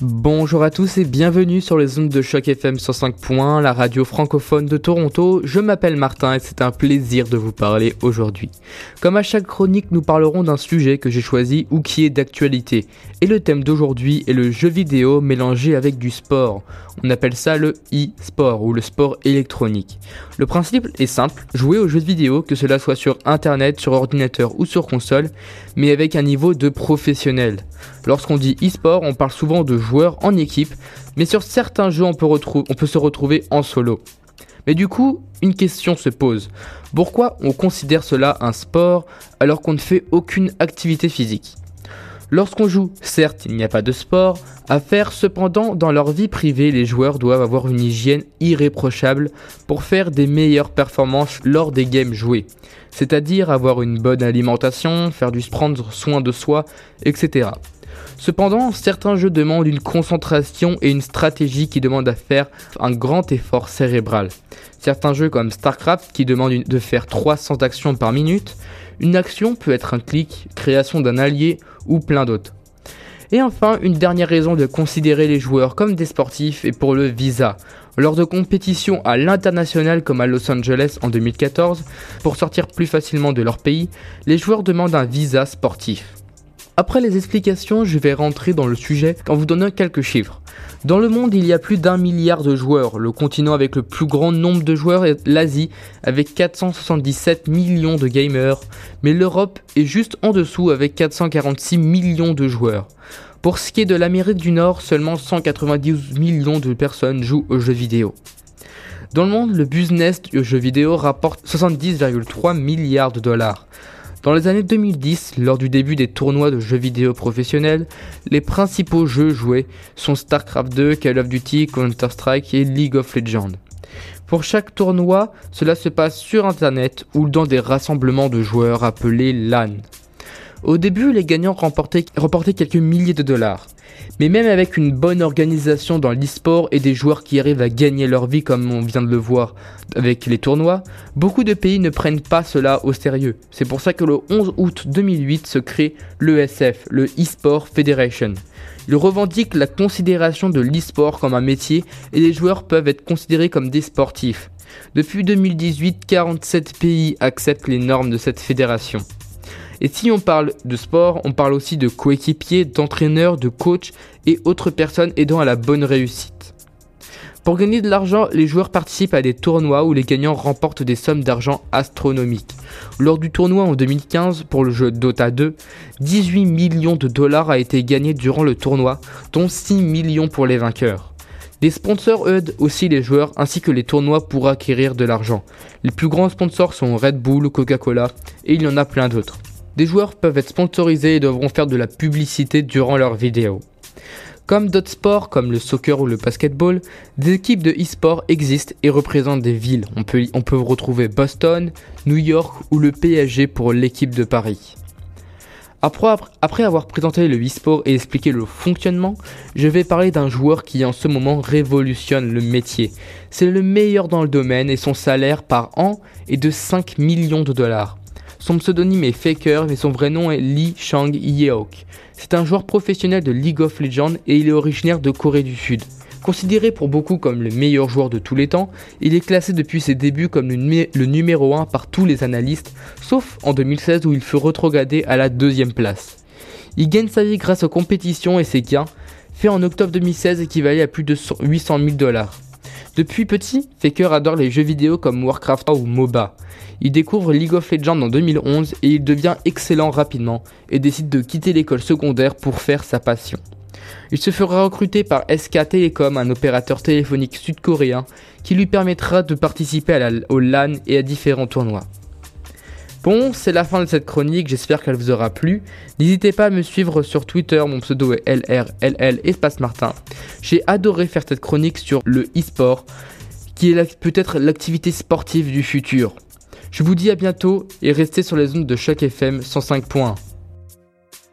Bonjour à tous et bienvenue sur les ondes de choc FM 105.1, la radio francophone de Toronto. Je m'appelle Martin et c'est un plaisir de vous parler aujourd'hui. Comme à chaque chronique, nous parlerons d'un sujet que j'ai choisi ou qui est d'actualité. Et le thème d'aujourd'hui est le jeu vidéo mélangé avec du sport. On appelle ça le e-sport ou le sport électronique. Le principe est simple, jouer aux jeux vidéo, que cela soit sur internet, sur ordinateur ou sur console, mais avec un niveau de professionnel. Lorsqu'on dit e-sport, on parle souvent de joueurs en équipe, mais sur certains jeux on peut, se retrouver en solo. Mais du coup, une question se pose. Pourquoi on considère cela un sport alors qu'on ne fait aucune activité physique? Lorsqu'on joue, certes, il n'y a pas de sport à faire, cependant, dans leur vie privée, les joueurs doivent avoir une hygiène irréprochable pour faire des meilleures performances lors des games joués. C'est-à-dire avoir une bonne alimentation, faire du prendre soin de soi, etc. Cependant, certains jeux demandent une concentration et une stratégie qui demandent à faire un grand effort cérébral. Certains jeux comme StarCraft qui demandent de faire 300 actions par minute, une action peut être un clic, création d'un allié ou plein d'autres. Et enfin, une dernière raison de considérer les joueurs comme des sportifs est pour le visa. Lors de compétitions à l'international comme à Los Angeles en 2014, pour sortir plus facilement de leur pays, les joueurs demandent un visa sportif. Après les explications, je vais rentrer dans le sujet en vous donnant quelques chiffres. Dans le monde, il y a plus d'un milliard de joueurs. Le continent avec le plus grand nombre de joueurs est l'Asie, avec 477 millions de gamers. Mais l'Europe est juste en dessous, avec 446 millions de joueurs. Pour ce qui est de l'Amérique du Nord, seulement 192 millions de personnes jouent aux jeux vidéo. Dans le monde, le business du jeu vidéo rapporte 70,3 milliards de dollars. Dans les années 2010, lors du début des tournois de jeux vidéo professionnels, les principaux jeux joués sont StarCraft 2, Call of Duty, Counter-Strike et League of Legends. Pour chaque tournoi, cela se passe sur Internet ou dans des rassemblements de joueurs appelés LAN. Au début, les gagnants remportaient, quelques milliers de dollars. Mais même avec une bonne organisation dans l'e-sport et des joueurs qui arrivent à gagner leur vie comme on vient de le voir avec les tournois, beaucoup de pays ne prennent pas cela au sérieux. C'est pour ça que le 11 août 2008 se crée l'ESF, le e-sport Federation. Il revendique la considération de l'e-sport comme un métier et les joueurs peuvent être considérés comme des sportifs. Depuis 2018, 47 pays acceptent les normes de cette fédération. Et si on parle de sport, on parle aussi de coéquipiers, d'entraîneurs, de coachs et autres personnes aidant à la bonne réussite. Pour gagner de l'argent, les joueurs participent à des tournois où les gagnants remportent des sommes d'argent astronomiques. Lors du tournoi en 2015 pour le jeu Dota 2, 18 millions de dollars a été gagné durant le tournoi, dont 6 millions pour les vainqueurs. Des sponsors aident aussi les joueurs ainsi que les tournois pour acquérir de l'argent. Les plus grands sponsors sont Red Bull, Coca-Cola et il y en a plein d'autres. Des joueurs peuvent être sponsorisés et devront faire de la publicité durant leurs vidéos. Comme d'autres sports comme le soccer ou le basketball, des équipes de e-sport existent et représentent des villes. On peut, retrouver Boston, New York ou le PSG pour l'équipe de Paris. Après, après avoir présenté le e-sport et expliqué le fonctionnement, je vais parler d'un joueur qui en ce moment révolutionne le métier. C'est le meilleur dans le domaine et son salaire par an est de 5 millions de dollars. Son pseudonyme est Faker, mais son vrai nom est Lee Chang Yeok. C'est un joueur professionnel de League of Legends et il est originaire de Corée du Sud. Considéré pour beaucoup comme le meilleur joueur de tous les temps, il est classé depuis ses débuts comme le, numéro 1 par tous les analystes, sauf en 2016 où il fut retrogradé à la deuxième place. Il gagne sa vie grâce aux compétitions et ses gains, faits en octobre 2016 équivalaient à plus de 800 000 dollars. Depuis petit, Faker adore les jeux vidéo comme Warcraft ou MOBA. Il découvre League of Legends en 2011 et il devient excellent rapidement et décide de quitter l'école secondaire pour faire sa passion. Il se fera recruter par SK Telecom, un opérateur téléphonique sud-coréen, qui lui permettra de participer au LAN et à différents tournois. Bon, c'est la fin de cette chronique, j'espère qu'elle vous aura plu. N'hésitez pas à me suivre sur Twitter, mon pseudo est LRLL Espace Martin. J'ai adoré faire cette chronique sur le e-sport, qui est peut-être l'activité sportive du futur. Je vous dis à bientôt et restez sur les ondes de Choc FM 105.1.